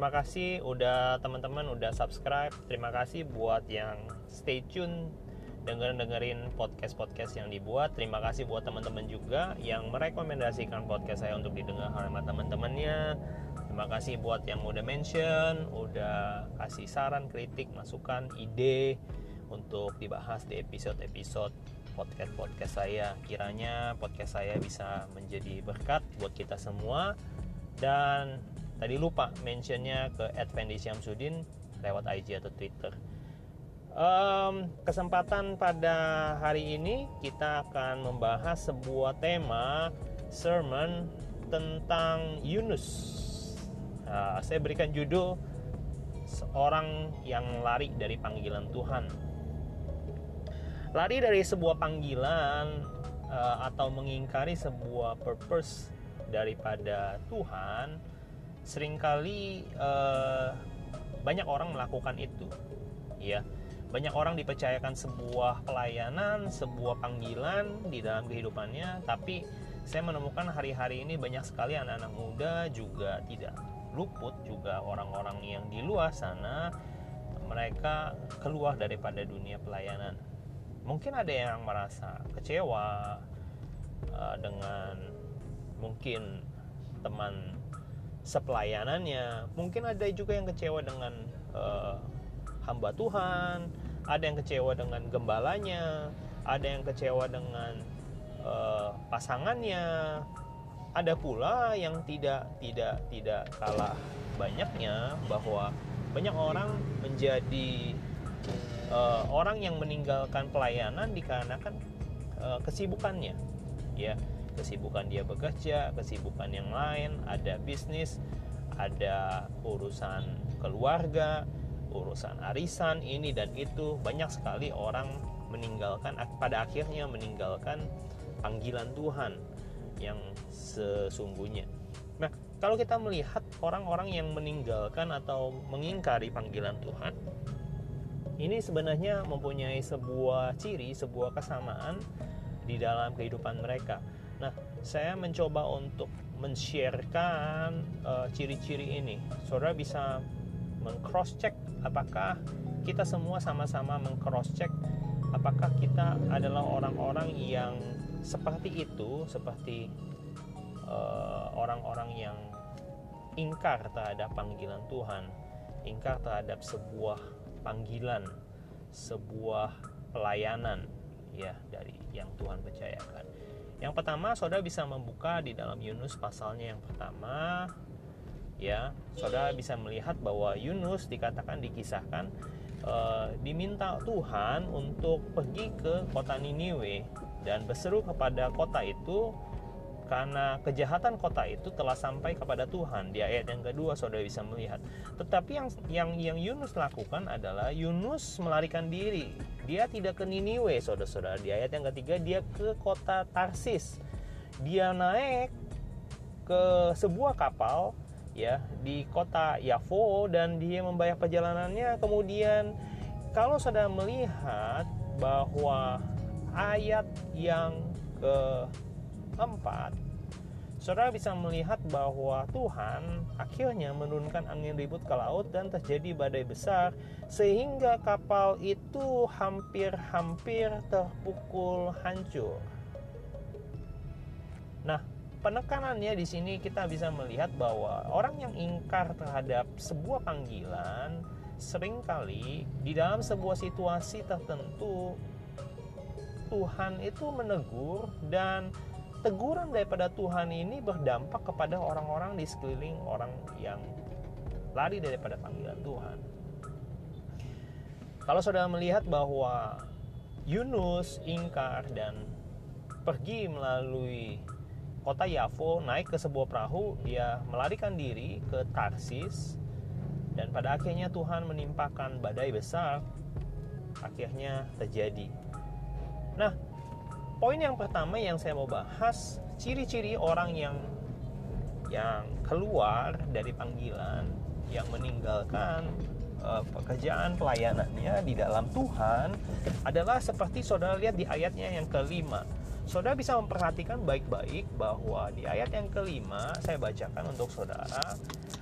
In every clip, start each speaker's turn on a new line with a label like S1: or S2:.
S1: Terima kasih udah teman-teman udah subscribe. Terima kasih buat yang stay tune dengerin dengerin podcast podcast yang dibuat. Terima kasih buat teman-teman juga yang merekomendasikan podcast saya untuk didengar sama teman-temannya. Terima kasih buat yang udah mention, udah kasih saran, kritik, masukan, ide untuk dibahas di episode-episode podcast-podcast saya. Kiranya podcast saya bisa menjadi berkat buat kita semua dan tadi lupa mentionnya ke Advendi Syamsuddin lewat IG atau Twitter. Um, kesempatan pada hari ini kita akan membahas sebuah tema sermon tentang Yunus. Uh, saya berikan judul seorang yang lari dari panggilan Tuhan. Lari dari sebuah panggilan uh, atau mengingkari sebuah purpose daripada Tuhan sering kali uh, banyak orang melakukan itu ya. Banyak orang dipercayakan sebuah pelayanan sebuah panggilan di dalam kehidupannya tapi saya menemukan hari-hari ini banyak sekali anak-anak muda juga tidak luput juga orang-orang yang di luar sana mereka keluar daripada dunia pelayanan. Mungkin ada yang merasa kecewa uh, dengan mungkin teman sepelayanannya. Mungkin ada juga yang kecewa dengan uh, hamba Tuhan ada yang kecewa dengan gembalanya ada yang kecewa dengan uh, pasangannya. Ada pula yang tidak tidak tidak kalah banyaknya bahwa banyak orang menjadi uh, orang yang meninggalkan pelayanan dikarenakan uh, kesibukannya ya kesibukan dia bekerja, kesibukan yang lain, ada bisnis, ada urusan keluarga, urusan arisan ini dan itu. Banyak sekali orang meninggalkan pada akhirnya meninggalkan panggilan Tuhan yang sesungguhnya. Nah, kalau kita melihat orang-orang yang meninggalkan atau mengingkari panggilan Tuhan, ini sebenarnya mempunyai sebuah ciri, sebuah kesamaan di dalam kehidupan mereka Nah, saya mencoba untuk men-sharekan uh, ciri-ciri ini. Saudara bisa meng-cross check apakah kita semua sama-sama meng-cross check apakah kita adalah orang-orang yang seperti itu, seperti eh, orang-orang uh, yang ingkar terhadap panggilan Tuhan, ingkar terhadap sebuah panggilan, sebuah pelayanan ya dari yang Tuhan percayakan. Yang pertama, saudara bisa membuka di dalam Yunus pasalnya yang pertama. Ya, saudara bisa melihat bahwa Yunus dikatakan dikisahkan e, diminta Tuhan untuk pergi ke kota Niniwe dan berseru kepada kota itu karena kejahatan kota itu telah sampai kepada Tuhan. Di ayat yang kedua saudara bisa melihat. Tetapi yang yang yang Yunus lakukan adalah Yunus melarikan diri. Dia tidak ke Niniwe saudara-saudara. Di ayat yang ketiga dia ke kota Tarsis. Dia naik ke sebuah kapal ya di kota Yavo dan dia membayar perjalanannya. Kemudian kalau saudara melihat bahwa ayat yang keempat Saudara bisa melihat bahwa Tuhan akhirnya menurunkan angin ribut ke laut dan terjadi badai besar sehingga kapal itu hampir-hampir terpukul hancur. Nah, penekanannya di sini kita bisa melihat bahwa orang yang ingkar terhadap sebuah panggilan sering kali di dalam sebuah situasi tertentu Tuhan itu menegur dan teguran daripada Tuhan ini berdampak kepada orang-orang di sekeliling orang yang lari daripada panggilan Tuhan. Kalau saudara melihat bahwa Yunus ingkar dan pergi melalui kota Yavo naik ke sebuah perahu dia melarikan diri ke Tarsis dan pada akhirnya Tuhan menimpakan badai besar akhirnya terjadi nah poin yang pertama yang saya mau bahas ciri-ciri orang yang yang keluar dari panggilan yang meninggalkan uh, pekerjaan pelayanannya di dalam Tuhan adalah seperti saudara lihat di ayatnya yang kelima. Saudara bisa memperhatikan baik-baik bahwa di ayat yang kelima saya bacakan untuk saudara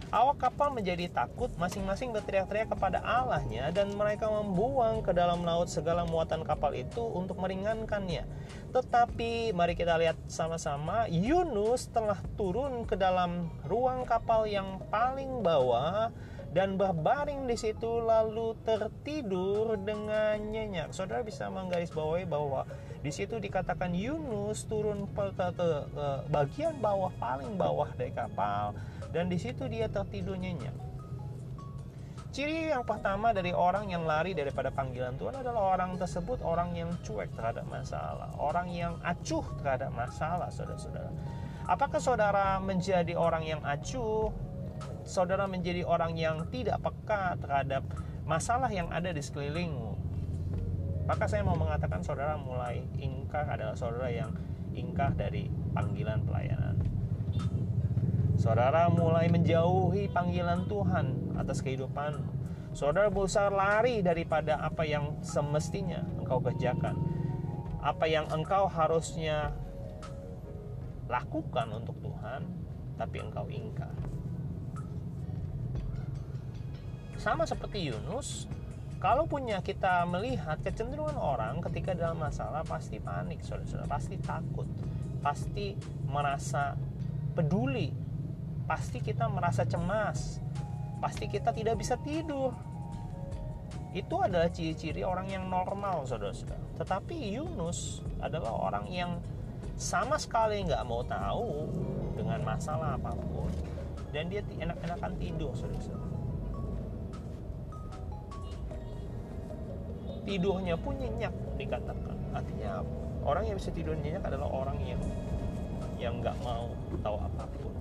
S1: Awak kapal menjadi takut, masing-masing berteriak-teriak kepada Allahnya dan mereka membuang ke dalam laut segala muatan kapal itu untuk meringankannya. Tetapi mari kita lihat sama-sama, Yunus telah turun ke dalam ruang kapal yang paling bawah dan berbaring di situ lalu tertidur dengan nyenyak. Saudara bisa menggarisbawahi bahwa di situ dikatakan Yunus turun ke bagian bawah paling bawah dari kapal dan di situ dia tertidur nyenyak. Ciri yang pertama dari orang yang lari daripada panggilan Tuhan adalah orang tersebut orang yang cuek terhadap masalah, orang yang acuh terhadap masalah, saudara-saudara. Apakah saudara menjadi orang yang acuh? Saudara menjadi orang yang tidak peka terhadap masalah yang ada di sekelilingmu. Maka saya mau mengatakan saudara mulai ingkar adalah saudara yang ingkar dari panggilan pelayanan. Saudara mulai menjauhi panggilan Tuhan atas kehidupan. Saudara berusaha lari daripada apa yang semestinya engkau kerjakan. Apa yang engkau harusnya lakukan untuk Tuhan, tapi engkau ingkar. Sama seperti Yunus, kalau punya kita melihat kecenderungan orang ketika dalam masalah pasti panik, saudara-saudara, pasti takut, pasti merasa peduli pasti kita merasa cemas, pasti kita tidak bisa tidur. Itu adalah ciri-ciri orang yang normal, saudara-saudara. Tetapi Yunus adalah orang yang sama sekali nggak mau tahu dengan masalah apa pun, dan dia enak-enakan tidur, saudara-saudara. Tidurnya pun nyenyak dikatakan. Artinya Orang yang bisa tidur nyenyak adalah orang yang yang nggak mau tahu apa pun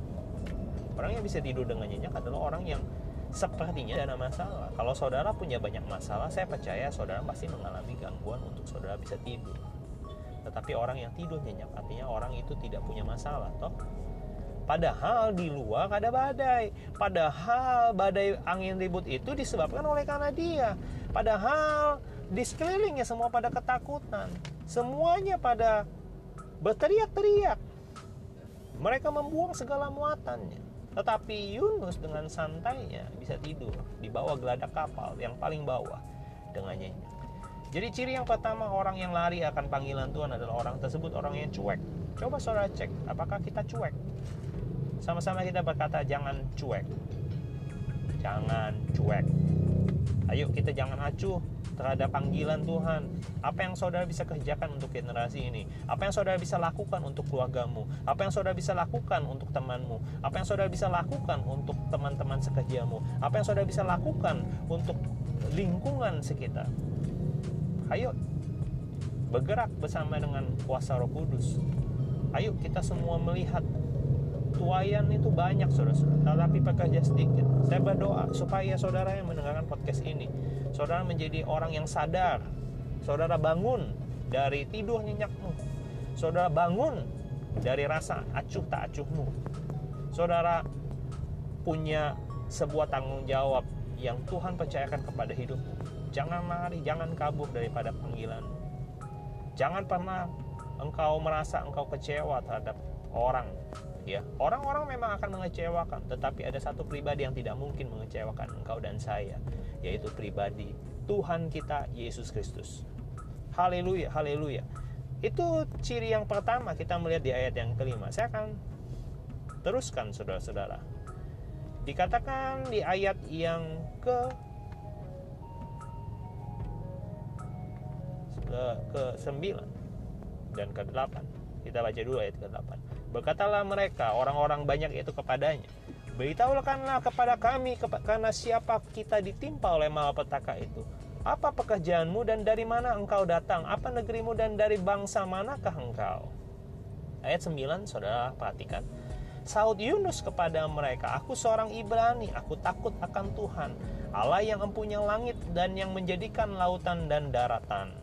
S1: Orang yang bisa tidur dengan nyenyak adalah orang yang sepertinya ada masalah. Kalau saudara punya banyak masalah, saya percaya saudara pasti mengalami gangguan untuk saudara bisa tidur. Tetapi orang yang tidur nyenyak artinya orang itu tidak punya masalah, toh. Padahal di luar ada badai. Padahal badai angin ribut itu disebabkan oleh karena dia. Padahal di sekelilingnya semua pada ketakutan. Semuanya pada berteriak-teriak. Mereka membuang segala muatannya. Tetapi Yunus dengan santainya bisa tidur di bawah geladak kapal yang paling bawah dengan nyenyak. Jadi ciri yang pertama orang yang lari akan panggilan Tuhan adalah orang tersebut orang yang cuek. Coba saudara cek, apakah kita cuek? Sama-sama kita berkata jangan cuek. Jangan cuek. Ayo kita jangan acuh terhadap panggilan Tuhan. Apa yang saudara bisa kerjakan untuk generasi ini? Apa yang saudara bisa lakukan untuk keluargamu? Apa yang saudara bisa lakukan untuk temanmu? Apa yang saudara bisa lakukan untuk teman-teman sekerjamu? Apa yang saudara bisa lakukan untuk lingkungan sekitar? Ayo bergerak bersama dengan kuasa Roh Kudus. Ayo kita semua melihat tuayan itu banyak saudara-saudara tetapi pekerja sedikit saya berdoa supaya saudara yang mendengarkan podcast ini saudara menjadi orang yang sadar. Saudara bangun dari tidur nyenyakmu. Saudara bangun dari rasa acuh tak acuhmu. Saudara punya sebuah tanggung jawab yang Tuhan percayakan kepada hidupmu. Jangan lari jangan kabur daripada panggilan. Jangan pernah engkau merasa engkau kecewa terhadap orang ya orang-orang memang akan mengecewakan tetapi ada satu pribadi yang tidak mungkin mengecewakan engkau dan saya yaitu pribadi Tuhan kita Yesus Kristus. Haleluya haleluya. Itu ciri yang pertama kita melihat di ayat yang kelima. Saya akan teruskan saudara-saudara. Dikatakan di ayat yang ke ke, ke 9 dan ke 8 kita baca dulu ayat ke 8 Berkatalah mereka, orang-orang banyak itu kepadanya, Beritahukanlah kepada kami karena siapa kita ditimpa oleh malapetaka itu. Apa pekerjaanmu dan dari mana engkau datang? Apa negerimu dan dari bangsa manakah engkau? Ayat 9, saudara perhatikan. Saud Yunus kepada mereka, Aku seorang Ibrani, aku takut akan Tuhan, Allah yang empunya langit dan yang menjadikan lautan dan daratan.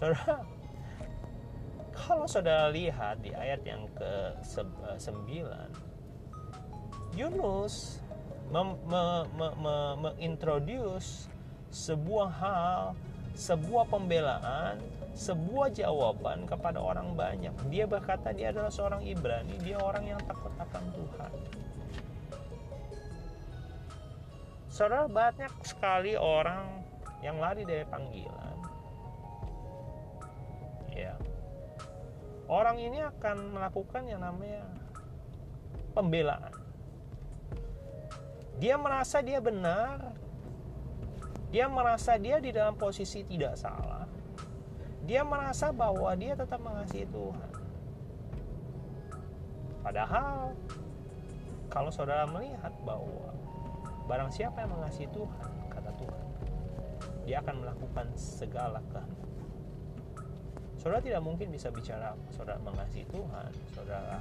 S1: Saudara, kalau saudara lihat di ayat yang ke 9 eh, Yunus mengintroduce sebuah hal sebuah pembelaan sebuah jawaban kepada orang banyak. Dia berkata dia adalah seorang Ibrani, dia orang yang takut akan Tuhan. Saudara banyak sekali orang yang lari dari panggilan. Ya. Orang ini akan melakukan yang namanya pembelaan. Dia merasa dia benar. Dia merasa dia di dalam posisi tidak salah. Dia merasa bahwa dia tetap mengasihi Tuhan. Padahal kalau saudara melihat bahwa barang siapa yang mengasihi Tuhan, kata Tuhan, dia akan melakukan segala kehendak. Saudara tidak mungkin bisa bicara saudara mengasihi Tuhan, saudara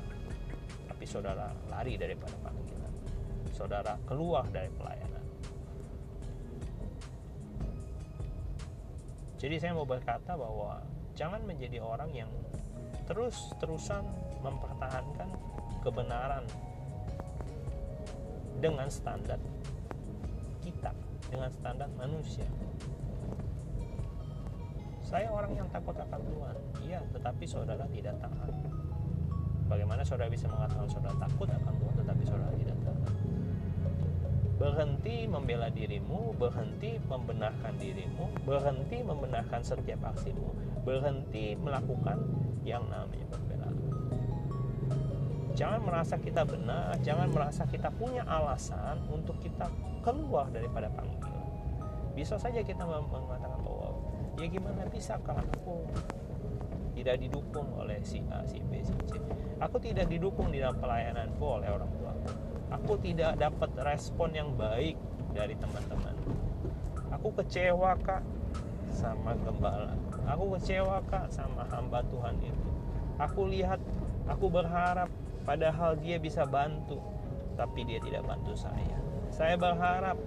S1: tapi saudara lari daripada panggilan. Saudara keluar dari pelayanan. Jadi saya mau berkata bahwa jangan menjadi orang yang terus-terusan mempertahankan kebenaran dengan standar kita, dengan standar manusia. Saya orang yang takut akan Tuhan, iya, tetapi saudara tidak taat. Bagaimana saudara bisa mengatakan saudara takut akan Tuhan tetapi saudara tidak taat? Berhenti membela dirimu, berhenti membenarkan dirimu, berhenti membenarkan setiap aksimu, berhenti melakukan yang namanya pembelaan. Jangan merasa kita benar, jangan merasa kita punya alasan untuk kita keluar daripada panggilan. Bisa saja kita mengatakan ya gimana bisa bisakah aku tidak didukung oleh si A, si B, si C. Aku tidak didukung di dalam pelayananku oleh orang tua. Aku tidak dapat respon yang baik dari teman-teman. Aku kecewa kak sama gembala. Aku kecewa kak sama hamba Tuhan itu. Aku lihat, aku berharap padahal dia bisa bantu, tapi dia tidak bantu saya. Saya berharap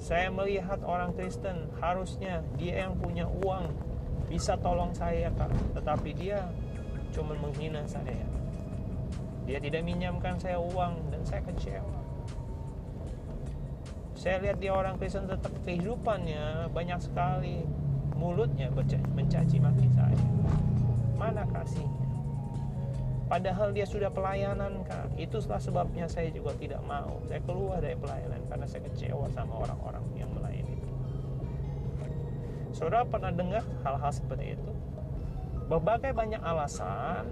S1: saya melihat orang Kristen harusnya dia yang punya uang. Bisa tolong saya kak. Tetapi dia cuma menghina saya. Dia tidak minjamkan saya uang dan saya kecewa. Saya lihat dia orang Kristen tetap kehidupannya banyak sekali. Mulutnya mencaci maki saya. Mana kasihnya padahal dia sudah pelayanan kak itulah sebabnya saya juga tidak mau saya keluar dari pelayanan karena saya kecewa sama orang-orang yang melayani Saudara pernah dengar hal-hal seperti itu? Berbagai banyak alasan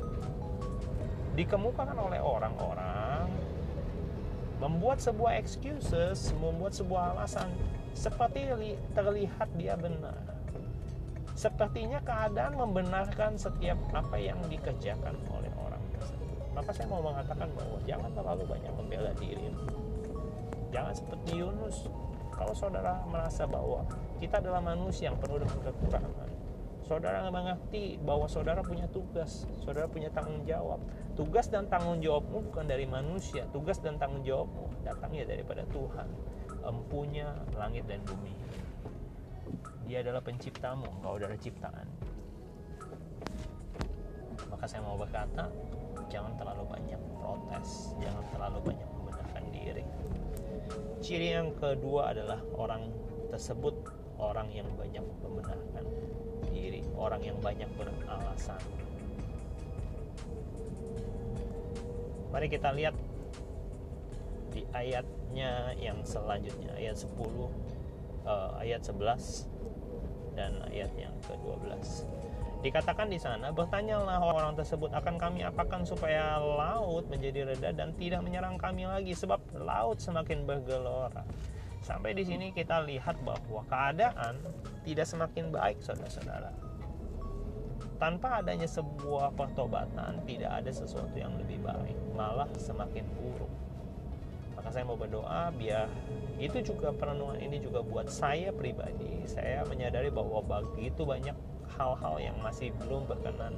S1: dikemukakan oleh orang-orang membuat sebuah excuses, membuat sebuah alasan seperti terlihat dia benar. Sepertinya keadaan membenarkan setiap apa yang dikerjakan oleh. Maka saya mau mengatakan bahwa jangan terlalu banyak membela diri. Jangan seperti Yunus. Kalau saudara merasa bahwa kita adalah manusia yang penuh dengan kekurangan. Saudara mengerti bahwa saudara punya tugas, saudara punya tanggung jawab. Tugas dan tanggung jawabmu bukan dari manusia, tugas dan tanggung jawabmu datangnya daripada Tuhan, empunya langit dan bumi. Dia adalah penciptamu, engkau adalah ciptaan. Maka saya mau berkata, jangan terlalu banyak protes, jangan terlalu banyak membenarkan diri. Ciri yang kedua adalah orang tersebut orang yang banyak membenarkan diri, orang yang banyak beralasan. Mari kita lihat di ayatnya yang selanjutnya ayat 10 uh, eh, ayat 11 dan ayat yang ke-12. Dikatakan di sana, bertanyalah orang tersebut akan kami apakan supaya laut menjadi reda dan tidak menyerang kami lagi sebab laut semakin bergelora. Sampai di sini kita lihat bahwa keadaan tidak semakin baik saudara-saudara. Tanpa adanya sebuah pertobatan, tidak ada sesuatu yang lebih baik, malah semakin buruk. Maka saya mau berdoa biar itu juga perenungan ini juga buat saya pribadi. Saya menyadari bahwa begitu banyak hal-hal yang masih belum berkenan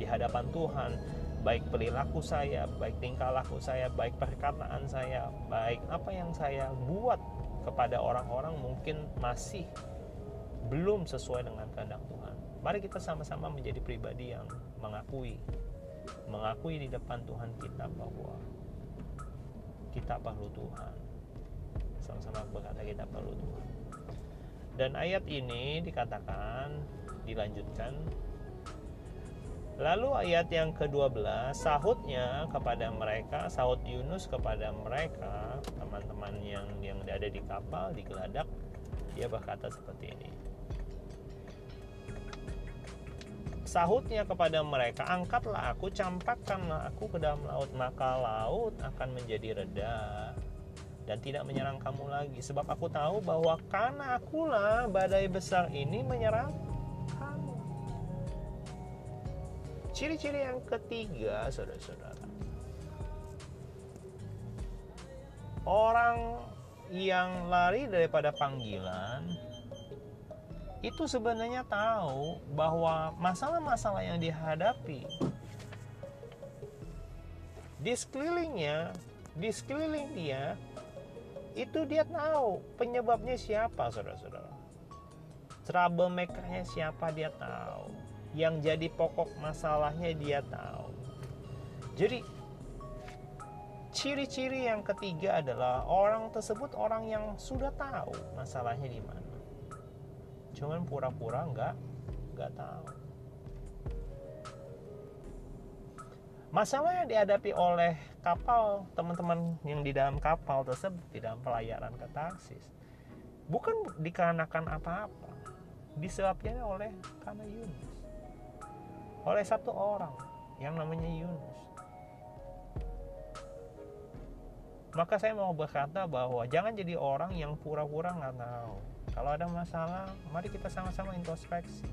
S1: di hadapan Tuhan baik perilaku saya, baik tingkah laku saya, baik perkataan saya, baik apa yang saya buat kepada orang-orang mungkin masih belum sesuai dengan kehendak Tuhan. Mari kita sama-sama menjadi pribadi yang mengakui mengakui di depan Tuhan kita bahwa kita perlu Tuhan. Sama-sama berkata kita perlu Tuhan. Dan ayat ini dikatakan dilanjutkan Lalu ayat yang ke-12 sahutnya kepada mereka, sahut Yunus kepada mereka, teman-teman yang yang ada di kapal di geladak, dia berkata seperti ini. Sahutnya kepada mereka, angkatlah aku, campakkanlah aku ke dalam laut, maka laut akan menjadi reda dan tidak menyerang kamu lagi. Sebab aku tahu bahwa karena akulah badai besar ini menyerang Ciri-ciri yang ketiga, saudara-saudara. Orang yang lari daripada panggilan itu sebenarnya tahu bahwa masalah-masalah yang dihadapi di sekelilingnya, di sekeliling dia itu dia tahu penyebabnya siapa, saudara-saudara. Troublemakernya siapa dia tahu yang jadi pokok masalahnya dia tahu. Jadi ciri-ciri yang ketiga adalah orang tersebut orang yang sudah tahu masalahnya di mana. Cuman pura-pura nggak nggak tahu. Masalah yang dihadapi oleh kapal teman-teman yang di dalam kapal tersebut di dalam pelayaran ke Tarsis bukan dikarenakan apa-apa disebabkan oleh karena Yunus oleh satu orang yang namanya Yunus. Maka saya mau berkata bahwa jangan jadi orang yang pura-pura nggak tahu. Kalau ada masalah, mari kita sama-sama introspeksi.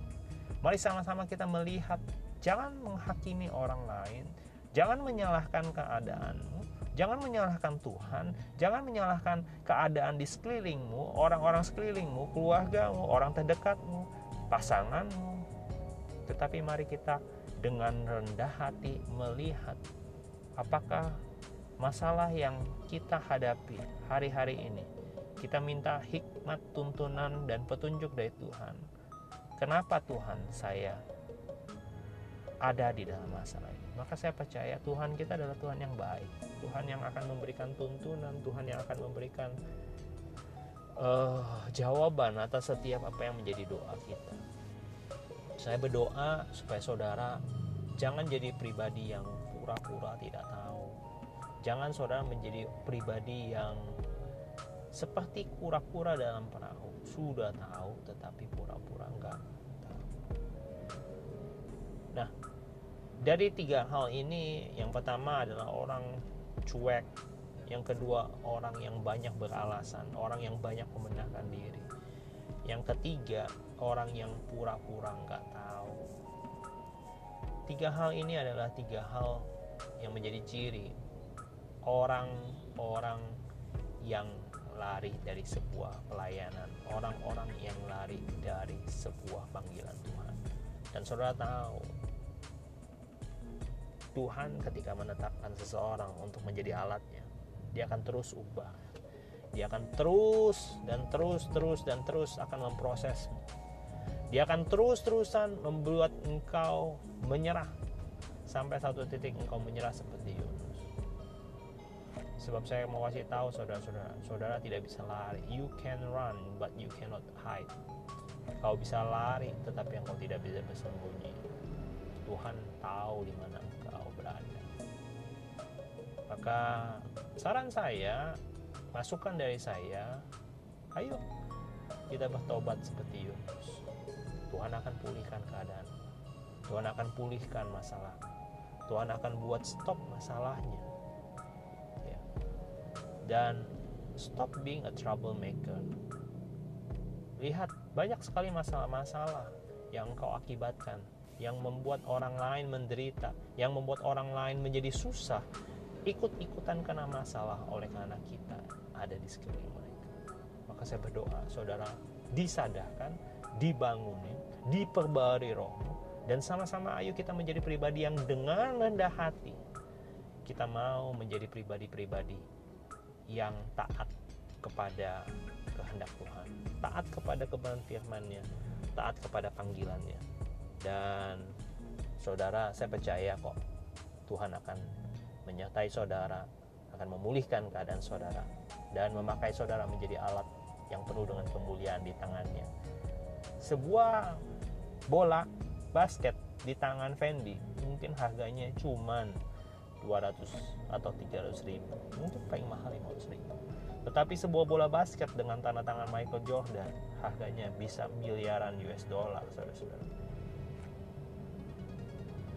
S1: Mari sama-sama kita melihat, jangan menghakimi orang lain, jangan menyalahkan keadaanmu, jangan menyalahkan Tuhan, jangan menyalahkan keadaan di sekelilingmu, orang-orang sekelilingmu, keluargamu, orang terdekatmu, pasanganmu, tetapi mari kita dengan rendah hati melihat apakah masalah yang kita hadapi hari-hari ini. Kita minta hikmat, tuntunan, dan petunjuk dari Tuhan. Kenapa Tuhan saya ada di dalam masalah ini? Maka saya percaya Tuhan kita adalah Tuhan yang baik. Tuhan yang akan memberikan tuntunan, Tuhan yang akan memberikan uh, jawaban atas setiap apa yang menjadi doa kita saya berdoa supaya saudara jangan jadi pribadi yang pura-pura tidak tahu. Jangan saudara menjadi pribadi yang seperti kura-kura dalam perahu. Sudah tahu tetapi pura-pura enggak tahu. Nah, dari tiga hal ini, yang pertama adalah orang cuek, yang kedua orang yang banyak beralasan, orang yang banyak membenarkan diri. Yang ketiga, orang yang pura-pura nggak tahu. Tiga hal ini adalah tiga hal yang menjadi ciri orang-orang yang lari dari sebuah pelayanan, orang-orang yang lari dari sebuah panggilan Tuhan. Dan saudara tahu, Tuhan ketika menetapkan seseorang untuk menjadi alatnya, dia akan terus ubah. Dia akan terus dan terus terus dan terus akan memproses dia akan terus-terusan membuat engkau menyerah sampai satu titik engkau menyerah seperti Yunus. Sebab saya mau kasih tahu saudara-saudara, saudara tidak bisa lari. You can run but you cannot hide. Kau bisa lari tetapi engkau tidak bisa bersembunyi. Tuhan tahu di mana engkau berada. Maka saran saya, masukan dari saya, ayo kita bertobat seperti Yunus Tuhan akan pulihkan keadaan. Tuhan akan pulihkan masalah. Tuhan akan buat stop masalahnya. Ya. dan stop being a troublemaker. Lihat banyak sekali masalah-masalah yang kau akibatkan yang membuat orang lain menderita yang membuat orang lain menjadi susah. Ikut-ikutan kena masalah oleh karena kita ada di sekeliling mereka. Maka saya berdoa saudara disadarkan dibangunin, diperbarui rohmu, dan sama-sama ayo kita menjadi pribadi yang dengan rendah hati. Kita mau menjadi pribadi-pribadi yang taat kepada kehendak Tuhan, taat kepada kebenaran firman-Nya, taat kepada panggilannya. Dan saudara, saya percaya kok Tuhan akan menyertai saudara, akan memulihkan keadaan saudara dan memakai saudara menjadi alat yang penuh dengan kemuliaan di tangannya. Sebuah bola basket di tangan Fendi. Mungkin harganya cuman 200 atau 300 ribu. Mungkin paling mahal 500 ribu. Tetapi sebuah bola basket dengan tanda tangan Michael Jordan harganya bisa miliaran US dollar saudara-saudara.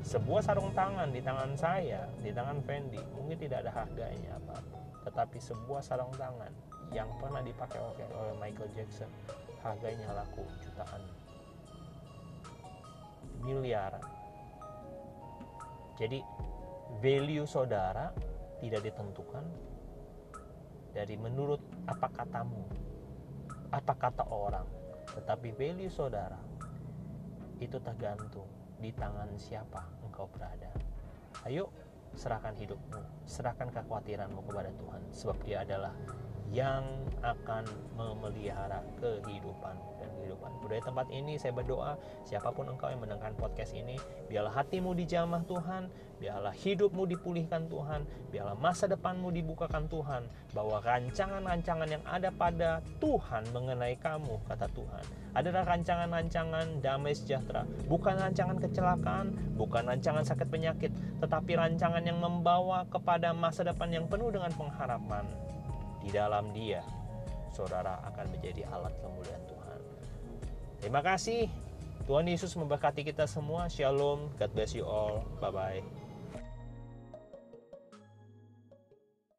S1: Sebuah sarung tangan di tangan saya di tangan Fendi mungkin tidak ada harganya apa. Tetapi sebuah sarung tangan yang pernah dipakai oleh Michael Jackson harganya laku jutaan miliaran jadi value saudara tidak ditentukan dari menurut apa katamu apa kata orang. Tetapi value saudara itu tergantung di tangan siapa engkau berada. Ayo serahkan hidupmu serahkan kekhawatiranmu kepada Tuhan sebab dia adalah yang akan memelihara kehidupan dan kehidupan. Budaya tempat ini saya berdoa siapa pun engkau yang mendengarkan podcast ini, biarlah hatimu dijamah Tuhan, biarlah hidupmu dipulihkan Tuhan, biarlah masa depanmu dibukakan Tuhan, bahwa rancangan-rancangan yang ada pada Tuhan mengenai kamu, kata Tuhan, adalah rancangan-rancangan damai sejahtera, bukan rancangan kecelakaan, bukan rancangan sakit penyakit, tetapi rancangan yang membawa kepada masa depan yang penuh dengan pengharapan di dalam dia saudara akan menjadi alat kemuliaan Tuhan. Terima kasih. Tuhan Yesus memberkati kita semua. Shalom. God bless you all. Bye bye